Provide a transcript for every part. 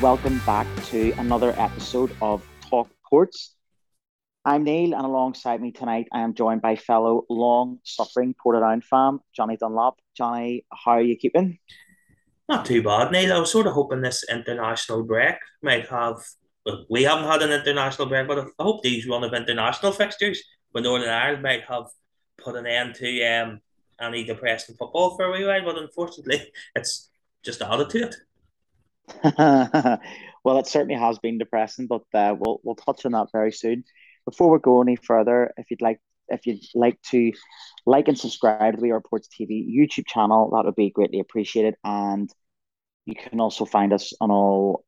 Welcome back to another episode of Talk Ports. I'm Neil, and alongside me tonight, I am joined by fellow long-suffering Portadown fan Johnny Dunlop. Johnny, how are you keeping? Not too bad, Neil. I was sort of hoping this international break might have. We haven't had an international break, but I hope these run of international fixtures with Northern Ireland might have put an end to um, any depressing football for a wee while. But unfortunately, it's just added to it. well, it certainly has been depressing, but uh, we'll we'll touch on that very soon. Before we go any further, if you'd like if you'd like to like and subscribe to the We Are Ports TV YouTube channel, that would be greatly appreciated. And you can also find us on all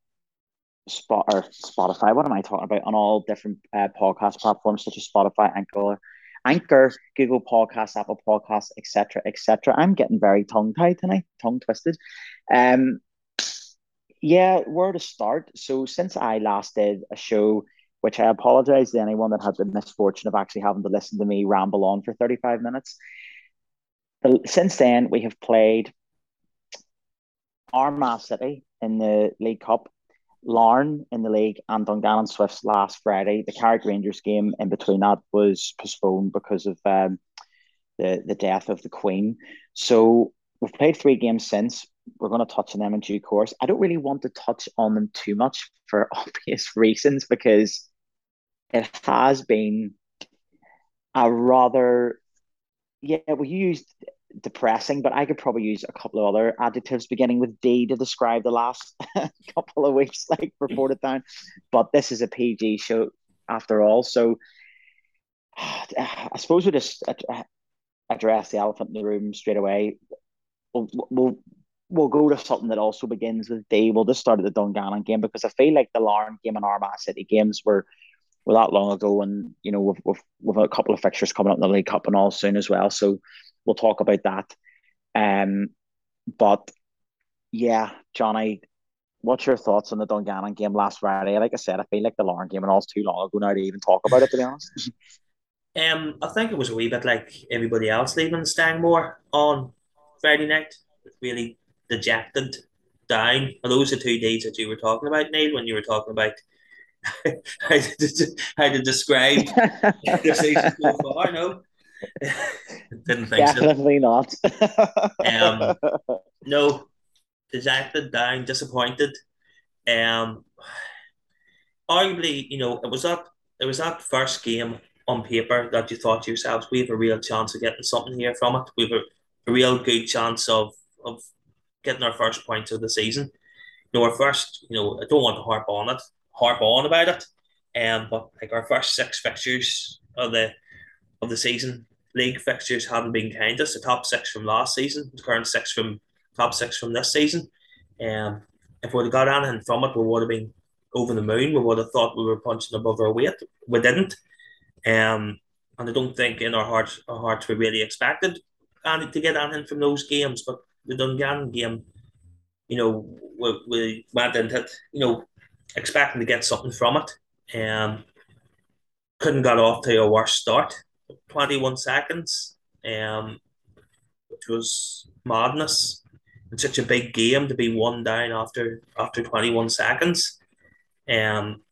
spot or Spotify. What am I talking about? On all different uh, podcast platforms such as Spotify, Anchor, Anchor, Google Podcasts, Apple Podcasts, etc., etc. I'm getting very tongue tied tonight, tongue twisted. Um, yeah, where to start? So since I last did a show, which I apologize to anyone that had the misfortune of actually having to listen to me ramble on for 35 minutes. Since then, we have played Armagh City in the League Cup, Larne in the league, and Dungannon Swifts last Friday. The Carrick Rangers game in between that was postponed because of um, the the death of the Queen. So we've played three games since we're going to touch on them in due course. I don't really want to touch on them too much for obvious reasons because it has been a rather yeah we used depressing but i could probably use a couple of other adjectives beginning with d to describe the last couple of weeks like Portadown. But this is a pg show after all. So i suppose we just address the elephant in the room straight away. We'll, we'll we'll go to something that also begins with D. We'll just start at the Dungannon game because I feel like the Larne game and Armagh City games were were that long ago, and you know we've we've we've a couple of fixtures coming up in the League Cup and all soon as well. So we'll talk about that. Um, but yeah, Johnny, what's your thoughts on the Dungannon game last Friday? Like I said, I feel like the Larne game and all's too long ago now to even talk about it. To be honest. Um, I think it was a wee bit like everybody else leaving Stangmore on Friday night. Really dejected, down. Are those the two days that you were talking about, Neil, when you were talking about how, to, how to describe the season so far? No, didn't think Definitely so. not. um, no, dejected, down, disappointed. Um, arguably, you know, it was that it was that first game on paper that you thought to yourselves, we have a real chance of getting something here from it. We have a, a real good chance of of getting our first points of the season. You know, our first, you know, I don't want to harp on it, harp on about it, um, but like our first six fixtures of the of the season, league fixtures haven't been kind to us. The top six from last season, the current six from top six from this season. Um, if we'd have got anything from it, we would have been over the moon. We would have thought we were punching above our weight. We didn't. Um, and I don't think in our hearts, our hearts we really expected and to get anything from those games. But the Dungannon game, you know, we, we went into it, you know, expecting to get something from it. Um, couldn't get off to a worse start. 21 seconds, um, which was madness. In such a big game to be one down after after 21 seconds. Um,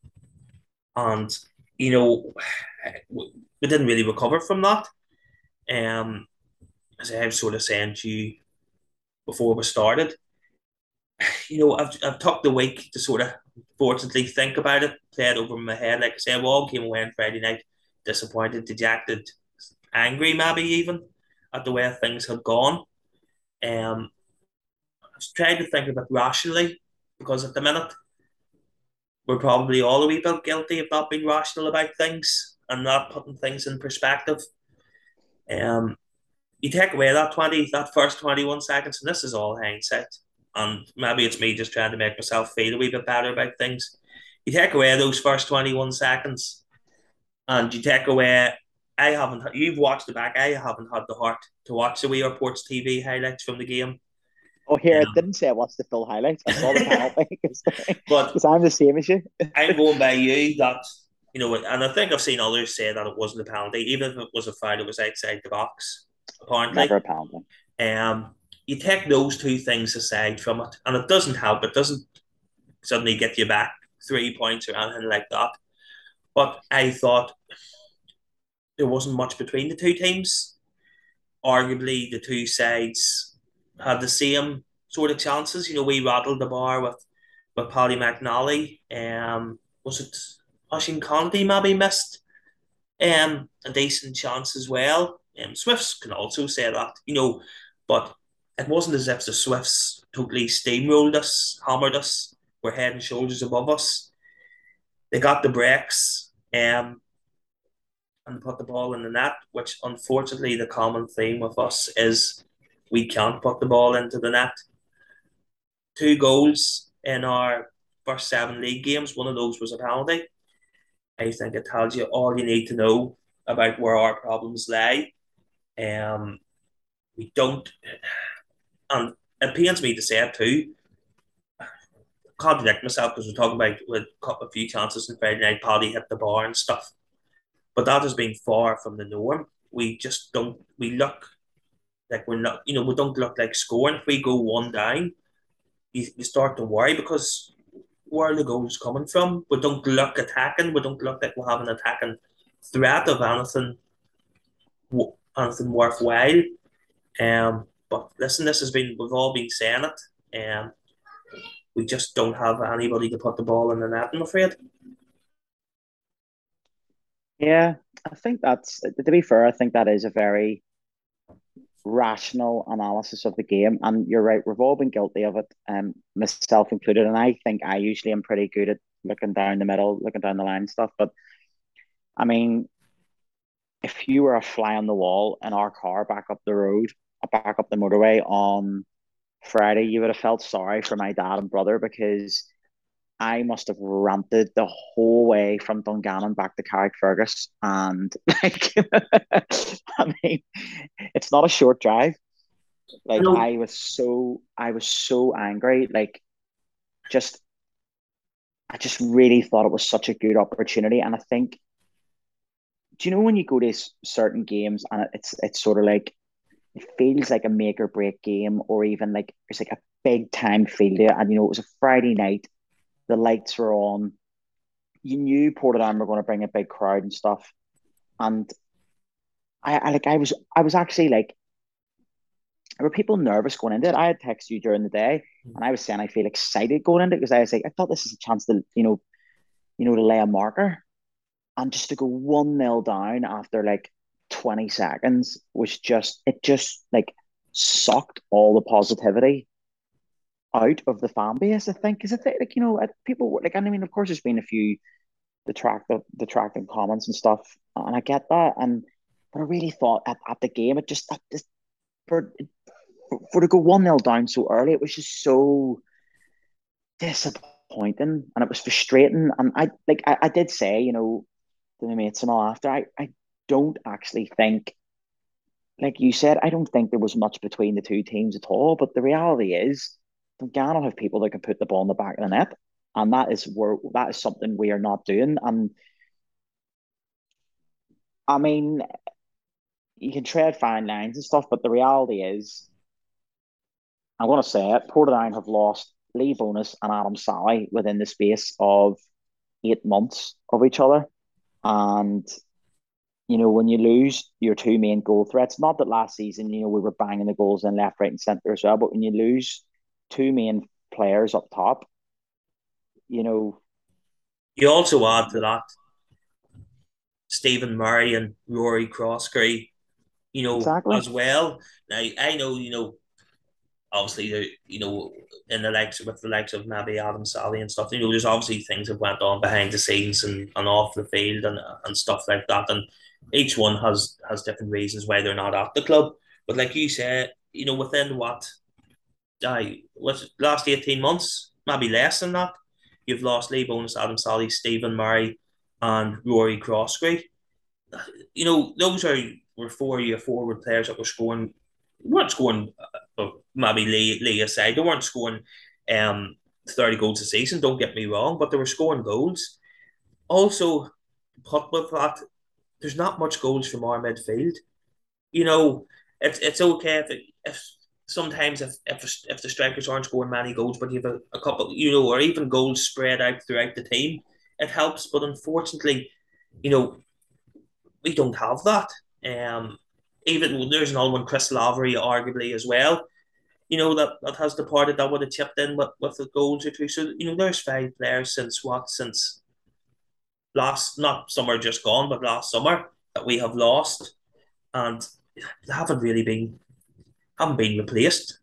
and, you know, we didn't really recover from that. Um, as I was sort of saying to you before we started. You know, I've, I've took the week to sort of fortunately think about it, play it over my head. Like I said, we all came away on Friday night disappointed, dejected, angry, maybe even at the way things had gone. Um, I was trying to think of it rationally because at the minute we're probably all a wee bit guilty of not being rational about things and not putting things in perspective. Um, you take away that 20, that first 21 seconds, and this is all hindsight. And maybe it's me just trying to make myself feel a wee bit better about things. You take away those first 21 seconds, and you take away, I haven't, you've watched the back, I haven't had the heart to watch the We Are Ports TV highlights from the game. Oh, here, um, I didn't say I watched the full highlights. I saw the penalty because I'm the same as you. I'm going by you that, you know, and I think I've seen others say that it wasn't a penalty, even if it was a foul, it was outside the box apparently. Never a pound. Um, you take those two things aside from it, and it doesn't help. It doesn't suddenly get you back three points or anything like that. But I thought there wasn't much between the two teams. Arguably, the two sides had the same sort of chances. You know, we rattled the bar with with Paddy McNally. Um, was it Oisin Conti maybe missed um, a decent chance as well. Um, Swifts can also say that, you know, but it wasn't as if the Swifts totally steamrolled us, hammered us, were head and shoulders above us. They got the breaks um, and put the ball in the net, which unfortunately the common theme with us is we can't put the ball into the net. Two goals in our first seven league games, one of those was a penalty. I think it tells you all you need to know about where our problems lie. Um, we don't, and it pains me to say it too. Contradict myself because we're talking about with a few chances in Friday night, Paddy hit the bar and stuff, but that has been far from the norm. We just don't. We look like we're not. You know, we don't look like scoring. If we go one down, you, you start to worry because where are the goals coming from. We don't look attacking. We don't look like we have an attacking threat of anything, anything worthwhile. Um, but listen, this has been we've all been saying it. Um, we just don't have anybody to put the ball in the net. I'm afraid. Yeah, I think that's to be fair. I think that is a very rational analysis of the game. And you're right, we've all been guilty of it, um, myself included. And I think I usually am pretty good at looking down the middle, looking down the line stuff. But I mean, if you were a fly on the wall in our car back up the road, back up the motorway on Friday, you would have felt sorry for my dad and brother because I must have ranted the whole way from Dungannon back to Carrickfergus. And like, I mean, it's not a short drive. Like I was so, I was so angry. Like, just, I just really thought it was such a good opportunity. And I think, do you know when you go to certain games and it's it's sort of like it feels like a make or break game, or even like it's like a big time failure. And you know, it was a Friday night the lights were on. You knew Portadown were going to bring a big crowd and stuff, and I, I like I was I was actually like, were people nervous going into it? I had texted you during the day, mm. and I was saying I feel excited going into it because I was like I thought this is a chance to you know, you know to lay a marker, and just to go one nil down after like twenty seconds was just it just like sucked all the positivity out of the fan base. I think because I think like you know people like I mean of course there's been a few detractive detracting comments and stuff, and I get that. And but I really thought at, at the game it just for for to go one 0 down so early, it was just so disappointing and it was frustrating. And I like I, I did say you know to my mates and all after I I don't actually think. Like you said, I don't think there was much between the two teams at all. But the reality is, Ghana have people that can put the ball in the back of the net, and that is where that is something we are not doing. And I mean, you can tread fine lines and stuff, but the reality is, I'm going to say it: Portadown have lost Lee Bowness and Adam Sally within the space of eight months of each other, and you know, when you lose your two main goal threats, not that last season, you know, we were banging the goals in left, right, and centre as well, but when you lose two main players up top, you know. You also add to that Stephen Murray and Rory Croskery, you know, exactly. as well. Now I know, you know, obviously uh, you know, in the likes with the likes of maybe Adam Sally and stuff, you know, there's obviously things that went on behind the scenes and, and off the field and and stuff like that. And each one has has different reasons why they're not at the club. But like you said, you know, within what I was last eighteen months, maybe less than that. You've lost Lee Bowness, Adam Sally, Stephen Murray, and Rory Croskery. You know, those are were four year forward players that were scoring weren't scoring uh, maybe Lee Lee aside, they weren't scoring um 30 goals a season, don't get me wrong, but they were scoring goals. Also, put with that, there's not much goals from our midfield. You know, it's it's okay if, if sometimes if if, if the strikers aren't scoring many goals, but you have a, a couple, you know, or even goals spread out throughout the team, it helps. But unfortunately, you know, we don't have that. Um, even there's another one, Chris Lavery, arguably as well. You know that that has departed. That would have chipped in with with the goals or two. So you know, there's five players since what since last not summer just gone, but last summer that we have lost, and they haven't really been haven't been replaced.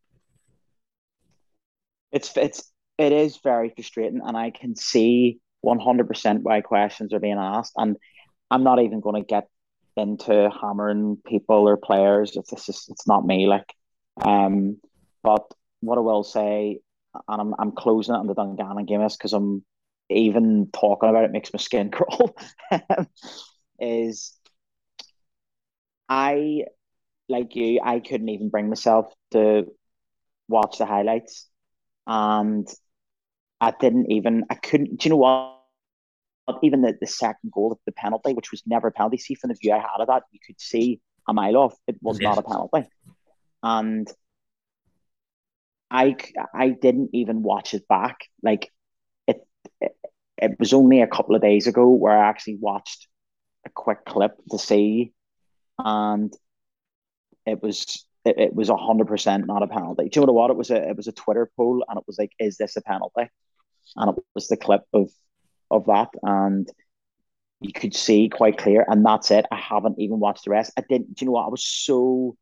It's it's it is very frustrating, and I can see one hundred percent why questions are being asked, and I'm not even going to get into hammering people or players. It's just it's not me, like. Um, but what I will say, and I'm I'm closing it on the Dungannon game is because I'm even talking about it makes my skin crawl. is I like you, I couldn't even bring myself to watch the highlights, and I didn't even. I couldn't. Do you know what? Even the, the second goal, of the penalty, which was never a penalty. See from the view I had of that, you could see a mile off. It was yes. not a penalty, and I I didn't even watch it back. Like it, it, it was only a couple of days ago where I actually watched a quick clip to see, and it was it, it was hundred percent not a penalty. Do you know what? It was a it was a Twitter poll, and it was like, "Is this a penalty?" And it was the clip of of that, and you could see quite clear. And that's it. I haven't even watched the rest. I didn't. Do you know what? I was so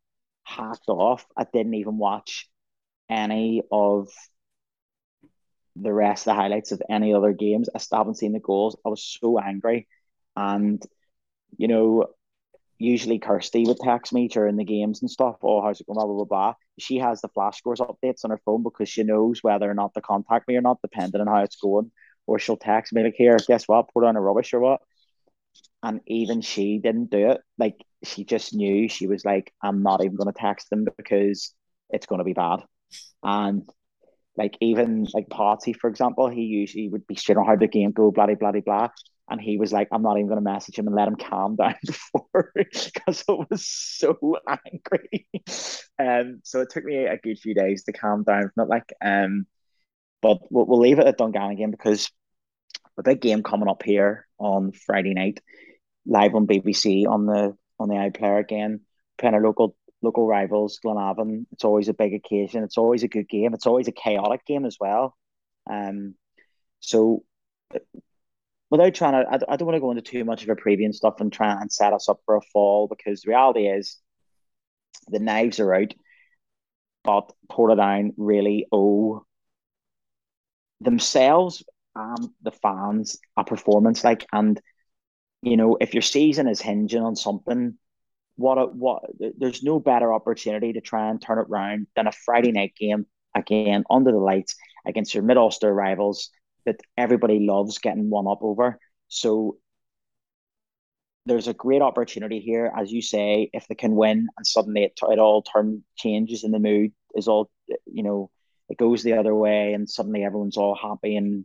hacked off. I didn't even watch any of the rest the highlights of any other games. I still haven't seen the goals. I was so angry, and you know, usually Kirsty would text me during the games and stuff. Oh, how's it going? Blah, blah, blah. She has the flash scores updates on her phone because she knows whether or not to contact me or not, depending on how it's going. Or she'll text me like, "Here, guess what? Put on a rubbish or what." And even she didn't do it. Like she just knew. She was like, "I'm not even going to text them because it's going to be bad." And like even like Party, for example, he usually would be straight on how the game go, blah blah blah. And he was like, I'm not even going to message him and let him calm down before because I was so angry. Um, so it took me a good few days to calm down from it. Like, um, but we'll, we'll leave it at Dungannon because a big game coming up here on Friday night, live on BBC on the on the iPlayer again, playing our local local rivals, Glenavon. It's always a big occasion. It's always a good game. It's always a chaotic game as well. Um, so without trying to, I, I don't want to go into too much of a preview and stuff and try and set us up for a fall because the reality is the knives are out, but Portadown really owe themselves and the fans a performance like and you know if your season is hinging on something what a, what there's no better opportunity to try and turn it around than a Friday night game again under the lights against your mid Ulster rivals that everybody loves getting one up over. So there's a great opportunity here, as you say, if they can win and suddenly it, it all turn changes in the mood is all you know it goes the other way and suddenly everyone's all happy and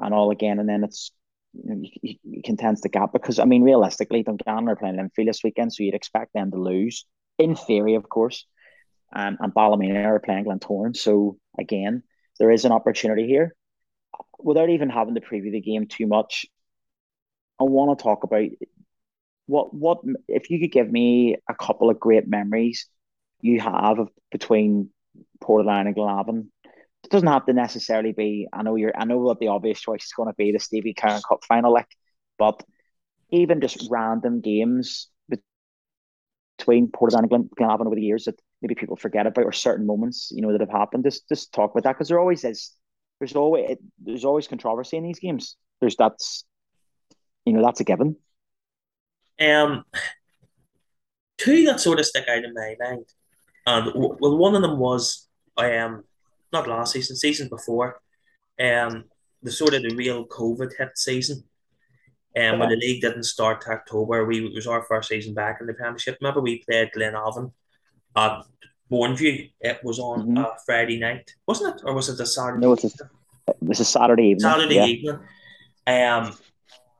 and all again. And then it's you, know, you, you contends the gap because I mean realistically Dungannon are playing Linfield this weekend so you'd expect them to lose. In theory of course. Um, and Ballymena are playing Glentoran so again there is an opportunity here. Without even having to preview the game too much, I want to talk about what what if you could give me a couple of great memories you have of between Portadown and Glenavon. It doesn't have to necessarily be. I know you're. I know what the obvious choice is going to be the Stevie Karen Cup final, like, but even just random games between Portadown and Glen, Glenavon over the years that maybe people forget about or certain moments you know that have happened. Just just talk about that because there always is there's always there's always controversy in these games. There's that's you know that's a given. Um, two that sort of stick out in my mind, and well, one of them was I am um, not last season, season before, um, the sort of the real COVID hit season. Um, yeah. when the league didn't start to October, we it was our first season back in the Premiership. Remember, we played Glenavon at Mourneview. It was on mm-hmm. a Friday night, wasn't it, or was it a Saturday? No, it was a, it was a Saturday evening. Saturday yeah. evening. Um,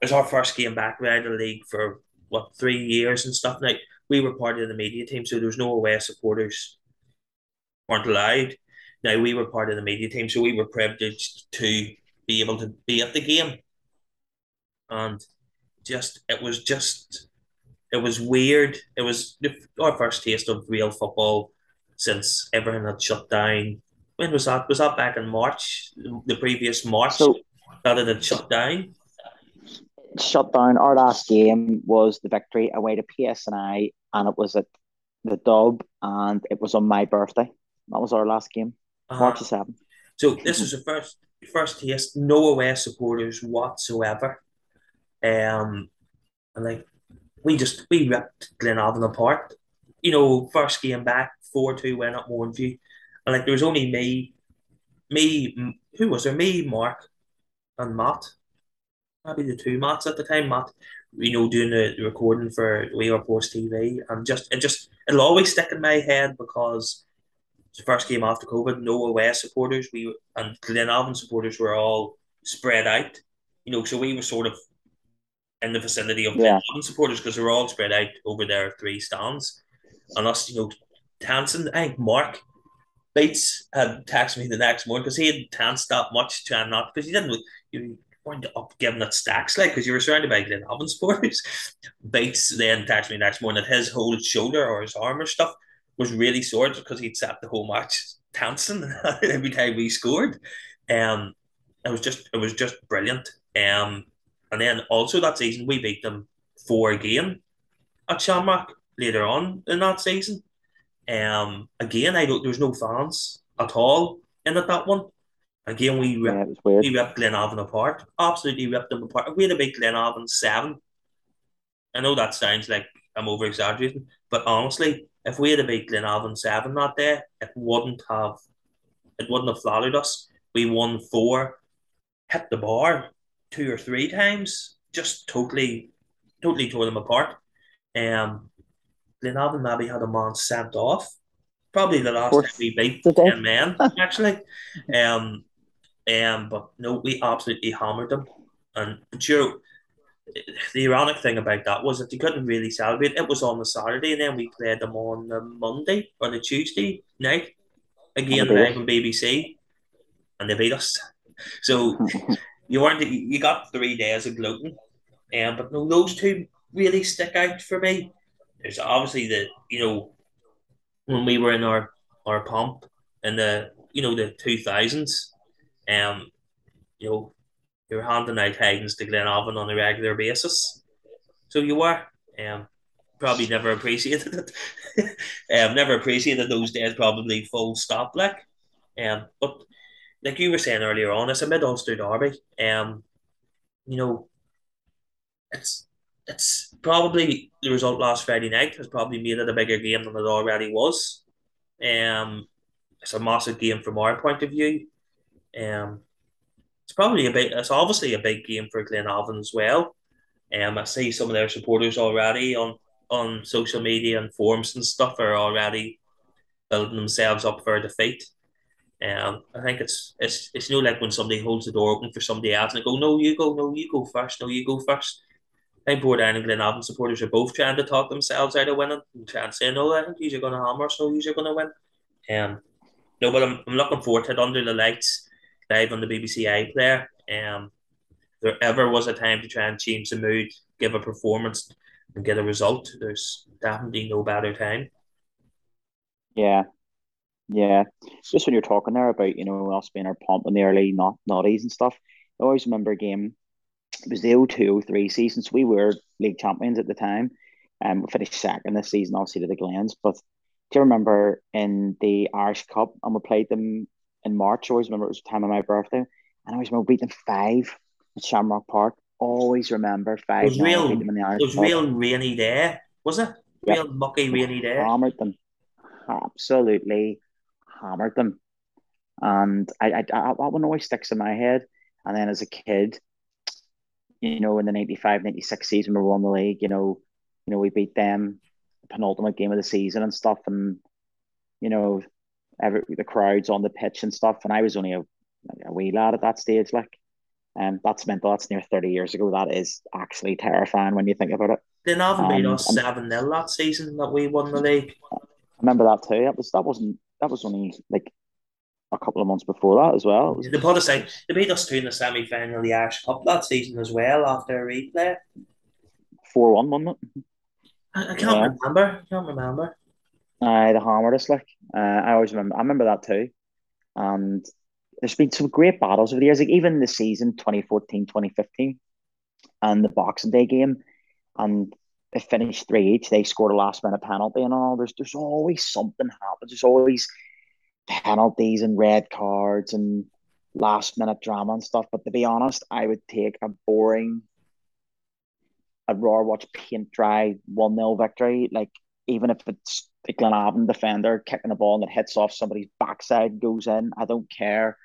it was our first game back. We had the league for what three years and stuff. Like we were part of the media team, so there was no away supporters weren't allowed. Now we were part of the media team, so we were privileged to be able to be at the game, and just it was just it was weird. It was our first taste of real football since everything had shut down. When was that? Was that back in March? The previous March so, that it had shut down. Shut down. Our last game was the victory away to PSNI, and it was at the Dub, and it was on my birthday. That was our last game, uh-huh. March seventh. So this was the first first taste. No away supporters whatsoever. Um, and like we just we ripped Glenavon apart. You know, first game back, four two went up Mourneview, and like there was only me, me who was there? Me, Mark, and Matt. Maybe the two Matts at the time. Matt, you know, doing the, the recording for We Are Ports TV, and just it just it'll always stick in my head because the first game after COVID, no away supporters. We and Glenavon supporters were all spread out. You know, so we were sort of in the vicinity of yeah. Glenavon supporters because we were all spread out over their three stands. And us, you know, Tanson, I think Mark Bates had texted me the next morning because he had tanced that much to trying not because he didn't you weren't up giving it stacks like because you were surrounded by Glenavon supporters. Bates then texted me the next morning that his whole shoulder or his arm or stuff was really sore because he'd sat the whole match dancing every time we scored. Um, it was just it was just brilliant. Um, and then also that season we beat them four again at Shamrock later on in that season. Um, again, I don't. There was no fans at all in it, that one. Again, we ripped, yeah, we ripped Glenavon apart. Absolutely ripped them apart. We had a big Glenavon seven. I know that sounds like I'm over exaggerating, but honestly, if we had big Glenavon seven that day, it wouldn't have it wouldn't have flattered us. We won four, hit the bar two or three times, just totally totally tore them apart. Um Glenavon maybe had a man sent off. Probably the last time we beat ten men, actually. um, um, but no, we absolutely hammered them. And but sure, the ironic thing about that was that they couldn't really celebrate. It was on the Saturday, and then we played them on the Monday or the Tuesday night again live on BBC, and they beat us. So you weren't you got three days of gloating, um, but no, those two really stick out for me there's obviously the you know when we were in our our pump in the you know the two thousands, um, you know, you were handing out hidings to Glenavon on a regular basis, so you were, um, probably never appreciated it, um, never appreciated those days. Probably full stop, like, um, but like you were saying earlier on, it's a mid Ulster derby, um, you know, it's it's probably the result last Friday night has probably made it a bigger game than it already was. Um, it's a massive game from our point of view. Um, it's probably a big. It's obviously a big game for Glenavon as well. Um, I see some of their supporters already on on social media and forums and stuff are already building themselves up for a defeat. Um, I think it's it's it's you know like when somebody holds the door open for somebody else and they go, no, you go, no, you go first, no, you go first. I think Port and Glenavon supporters are both trying to talk themselves out of winning and trying to say, no, I think you're going to hammer, so you're going to win. Um, no, but I'm, I'm looking forward to it under the lights live on the BBC iPlayer. Um, if there ever was a time to try and change the mood, give a performance, and get a result, there's definitely no better time. Yeah, yeah. Just when you're talking there about you know us being our pomp in the early not naughties and stuff, I always remember a game it was the 02 03 season, so we were league champions at the time. Um, we finished second this season, obviously, to the Glens. But do you remember in the Irish Cup, and we played them in March? I always remember it was the time of my birthday, and I always remember beating five at Shamrock Park. Always remember five. It was real. It was real rainy day, was it? Real mucky rainy day. Hammered them, absolutely hammered them, and I, I, I that one always sticks in my head. And then as a kid, you know, in the 95, 96 season, we won the league, you know, you know, we beat them the penultimate game of the season and stuff. And, you know, every, the crowds on the pitch and stuff. And I was only a, a wee lad at that stage, like, and um, that's mental. That's near 30 years ago. That is actually terrifying when you think about it. They never um, beat us 7 0 that season that we won the league. I remember that too. That was that wasn't that was only like a couple of months before that as well. They put us out. They beat us two in the semi final of the Irish Cup that season as well after a replay. Four one, wasn't it? I, I can't yeah. remember. I can't remember. Uh, the hammered us like uh, I always remember. I remember that too. And there's been some great battles over the years, like even the season 2014, 2015, and the Boxing Day game, and it finished three each. They scored a last minute penalty and all. There's there's always something happens. There's always penalties and red cards and last minute drama and stuff. But to be honest, I would take a boring, a raw watch paint dry 1 0 victory. Like, even if it's the Glenavon defender kicking the ball and it hits off somebody's backside, goes in, I don't care.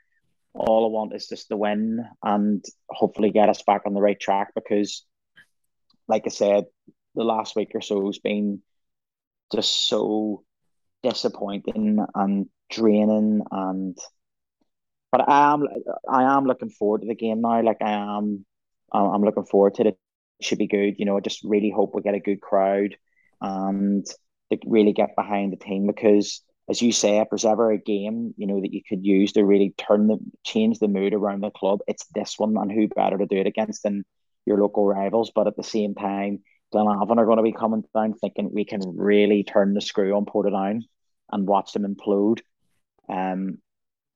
All I want is just to win and hopefully get us back on the right track because, like I said, the last week or so has been just so disappointing and draining and but I am I am looking forward to the game now. Like I am I'm looking forward to it. It should be good. You know, I just really hope we get a good crowd and to really get behind the team because as you say, if there's ever a game, you know, that you could use to really turn the change the mood around the club, it's this one and who better to do it against than your local rivals. But at the same time, Glenavon are going to be coming down thinking we can really turn the screw on Portadown and watch them implode. Um,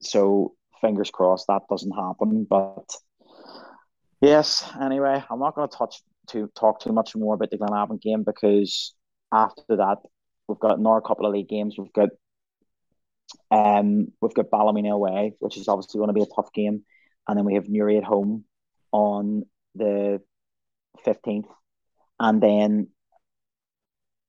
so fingers crossed that doesn't happen. But yes, anyway, I'm not going to touch to talk too much more about the Glenavon game because after that we've got another couple of league games. We've got um we've got Ballymena away, which is obviously going to be a tough game, and then we have Newry at home on the fifteenth, and then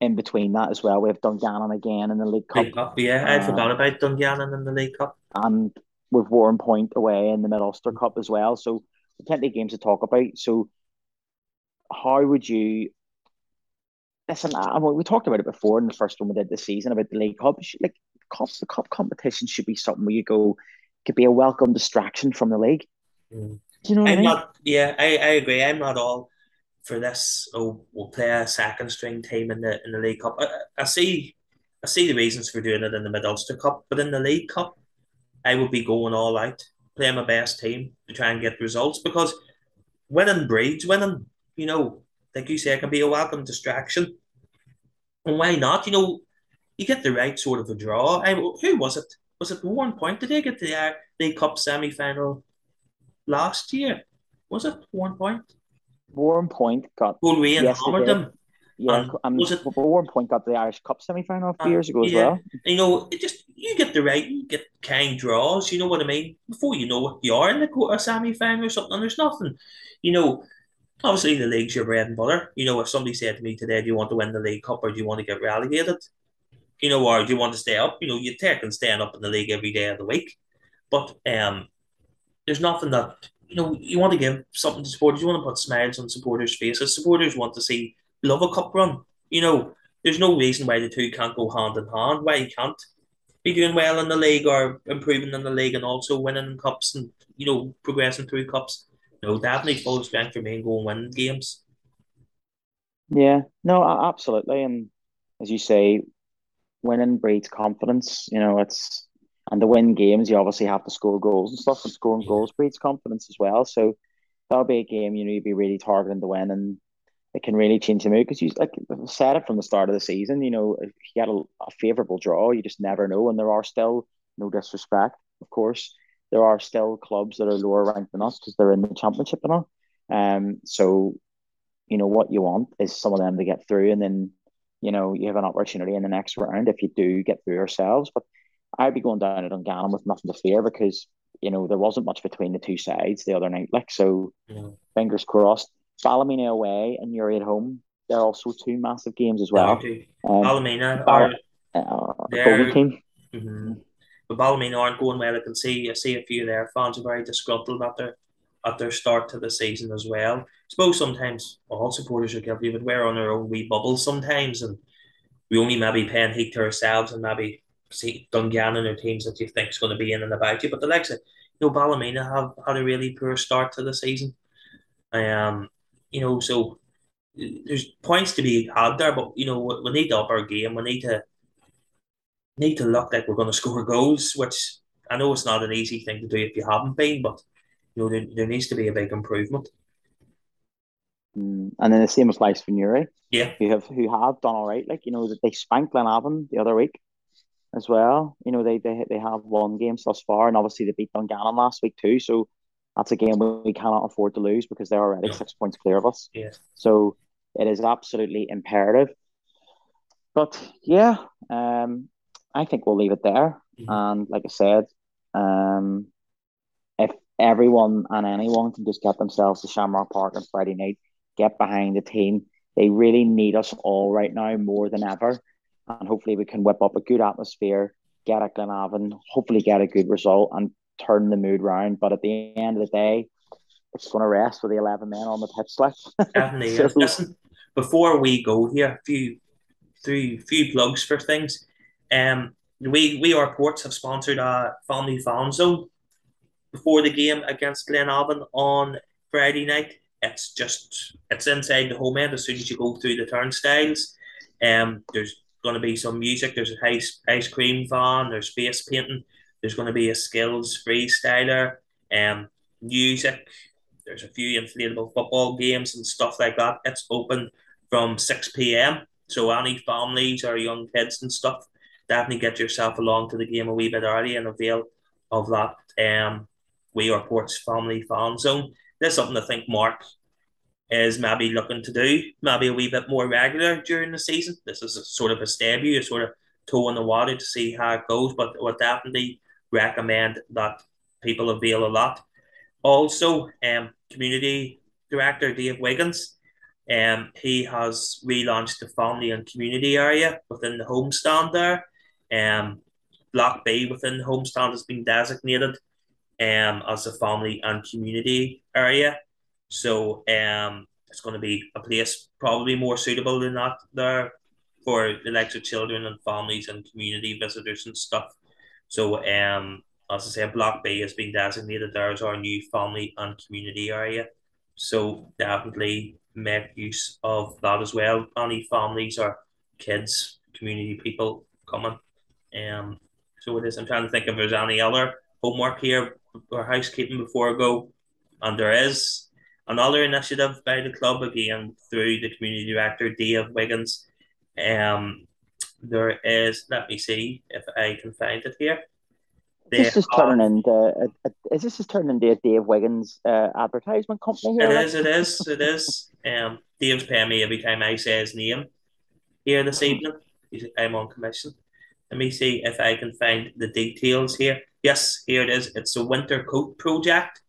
in between that as well. We have Dungannon again in the League Cup. League Cup yeah, I uh, forgot about Dungannon in the League Cup. And with Warrenpoint away in the Mid Ulster Cup as well. So plenty of games to talk about. So how would you listen? I we talked about it before in the first one we did this season about the League Cup. Like the cup competition should be something where you go could be a welcome distraction from the league. Mm. Do you know what I'm I mean? Not, yeah, I, I agree. I'm not all for this. Oh, we'll play a second string team in the in the League Cup. I, I see, I see the reasons for doing it in the Mid Ulster Cup, but in the League Cup, I would be going all out, playing my best team to try and get results because winning breeds winning. You know, like you say, it can be a welcome distraction. And why not? You know, you get the right sort of a draw. I, who was it? Was it Warrenpoint? Did they get the uh, League Cup semi final last year? Was it Warrenpoint? Warrenpoint got Paul Ray and yes, hammered them. Yeah, and was it Warrenpoint got the Irish Cup semi final a few uh, years ago as well. You know, it just you get the right, you get kind draws. You know what I mean? Before you know what you are in the quarter semi final or something, there's nothing. You know, obviously the league's your bread and butter. You know, if somebody said to me today, "Do you want to win the League Cup or do you want to get relegated?" You know, or do you want to stay up? You know, you take and staying up in the league every day of the week. But um, there's nothing that you know, you want to give something to supporters. You want to put smiles on supporters' faces. Supporters want to see love a cup run. You know, there's no reason why the two can't go hand in hand. Why you can't be doing well in the league or improving in the league and also winning cups and you know progressing through cups. No, definitely full strength for me and go and win games. Yeah, no, absolutely, and as you say, winning breeds confidence. You know, it's and to win games, you obviously have to score goals and stuff, and scoring yeah. goals breeds confidence as well. So that'll be a game you know you'd be really targeting to win, and it can really change the mood because you like said it from the start of the season. You know, if you get a, a favorable draw, you just never know, and there are still no disrespect, of course, there are still clubs that are lower ranked than us because they're in the championship and all. Um, so you know what you want is some of them to get through, and then you know you have an opportunity in the next round if you do get through yourselves, but I'd be going down at Dungannon with nothing to fear because you know there wasn't much between the two sides the other night. Like so, yeah. fingers crossed. Ballymena away and Newry at home. They're also two massive games as well. Um, Ballymena are uh, team. Mm-hmm. But Ballymena aren't going well. I can see I see a few their fans are very disgruntled at their at their start to the season as well. I suppose sometimes all supporters are guilty, but we're on our own wee bubble sometimes, and we only maybe paying heat to ourselves and maybe see Dungannon or teams that you think is going to be in and about you. But the likes of you know Ballymena have had a really poor start to the season. Um, you know, so there's points to be had there, but you know we need to up our game. We need to need to look like we're going to score goals, which I know it's not an easy thing to do if you haven't been, but you know there, there needs to be a big improvement. Mm, and then the same applies for Newry. Yeah, who have who have done all right. Like you know that they spanked Glenavon the other week as well. You know they they they have won games thus far, and obviously they beat Dungannon last week too. So that's a game we cannot afford to lose because they're already six points clear of us. Yeah. So it is absolutely imperative. But yeah, um, I think we'll leave it there. Mm-hmm. And like I said, um, if everyone and anyone can just get themselves to Shamrock Park on Friday night, get behind the team. They really need us all right now more than ever. And hopefully we can whip up a good atmosphere, get at Glenavon, hopefully get a good result and turn the mood round. But at the end of the day, it's going to rest with the 11 men on the pitch. Like. Definitely. so, Listen, before we go here, a few, three, few plugs for things. Um, we, we, our ports have sponsored a family fan zone before the game against Glenavon on Friday night. It's just it's inside the home end as soon as you go through the turnstiles. Um, there's going to be some music. There's a ice ice cream van. There's face painting. There's going to be a skills freestyler. Um, music. There's a few inflatable football games and stuff like that. It's open from six p.m. So any families or young kids and stuff, definitely get yourself along to the game a wee bit early and avail of that. Um, we are Ports family fan zone. There's something I think Mark is maybe looking to do, maybe a wee bit more regular during the season. This is a sort of a debut, a sort of toe in the water to see how it goes, but I would definitely recommend that people avail a lot. Also, um, community director Dave Wiggins, um, he has relaunched the family and community area within the homestand there. Um, Block B within homestand has been designated um, as a family and community area. So um, it's going to be a place probably more suitable than that there for the likes of children and families and community visitors and stuff. So um, as I say, Block B has been designated there as our new family and community area. So definitely make use of that as well. Any families or kids, community people coming. Um, so it is. I'm trying to think if there's any other homework here or housekeeping before I go. And there is another initiative by the club again through the community director Dave Wiggins. Um, there is. Let me see if I can find it here. this is turning into a, a, is this just turning into a Dave Wiggins uh, advertisement company here? It is. It is. It is. Um, Dave's paying me every time I say his name here this evening. I'm on commission. Let me see if I can find the details here. Yes, here it is. It's a winter coat project.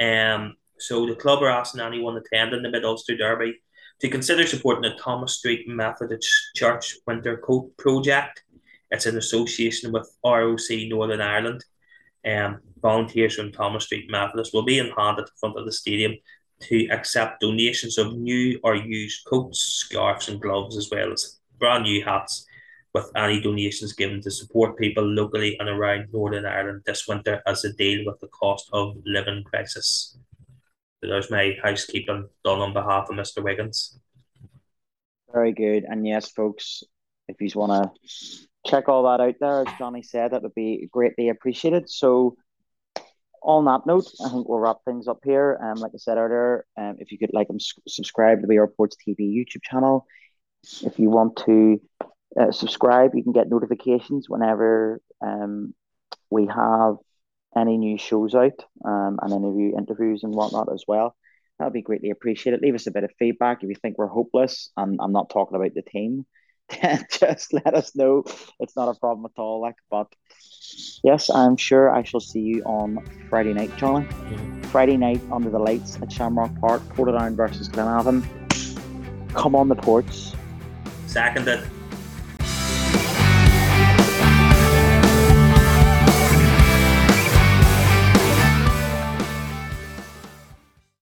Um, so the club are asking anyone attending the Mid Ulster Derby to consider supporting the Thomas Street Methodist Church Winter Coat Project. It's in association with ROC Northern Ireland. Um, volunteers from Thomas Street Methodist will be in hand at the front of the stadium to accept donations of new or used coats, scarves, and gloves, as well as brand new hats with any donations given to support people locally and around Northern Ireland this winter as they deal with the cost of living crisis. So there's my housekeeping done on behalf of Mr. Wiggins. Very good. And yes, folks, if you want to check all that out there, as Johnny said, that would be greatly appreciated. So, on that note, I think we'll wrap things up here. Um, like I said earlier, um, if you could like and subscribe to the We Are Ports TV YouTube channel. If you want to uh, subscribe. You can get notifications whenever um, we have any new shows out um, and interview interviews and whatnot as well. That would be greatly appreciated. Leave us a bit of feedback if you think we're hopeless. And I'm not talking about the team. Just let us know. It's not a problem at all. Like, but yes, I'm sure I shall see you on Friday night, Johnny. Friday night under the lights at Shamrock Park, Portadown versus Glenavon. Come on the ports. Seconded.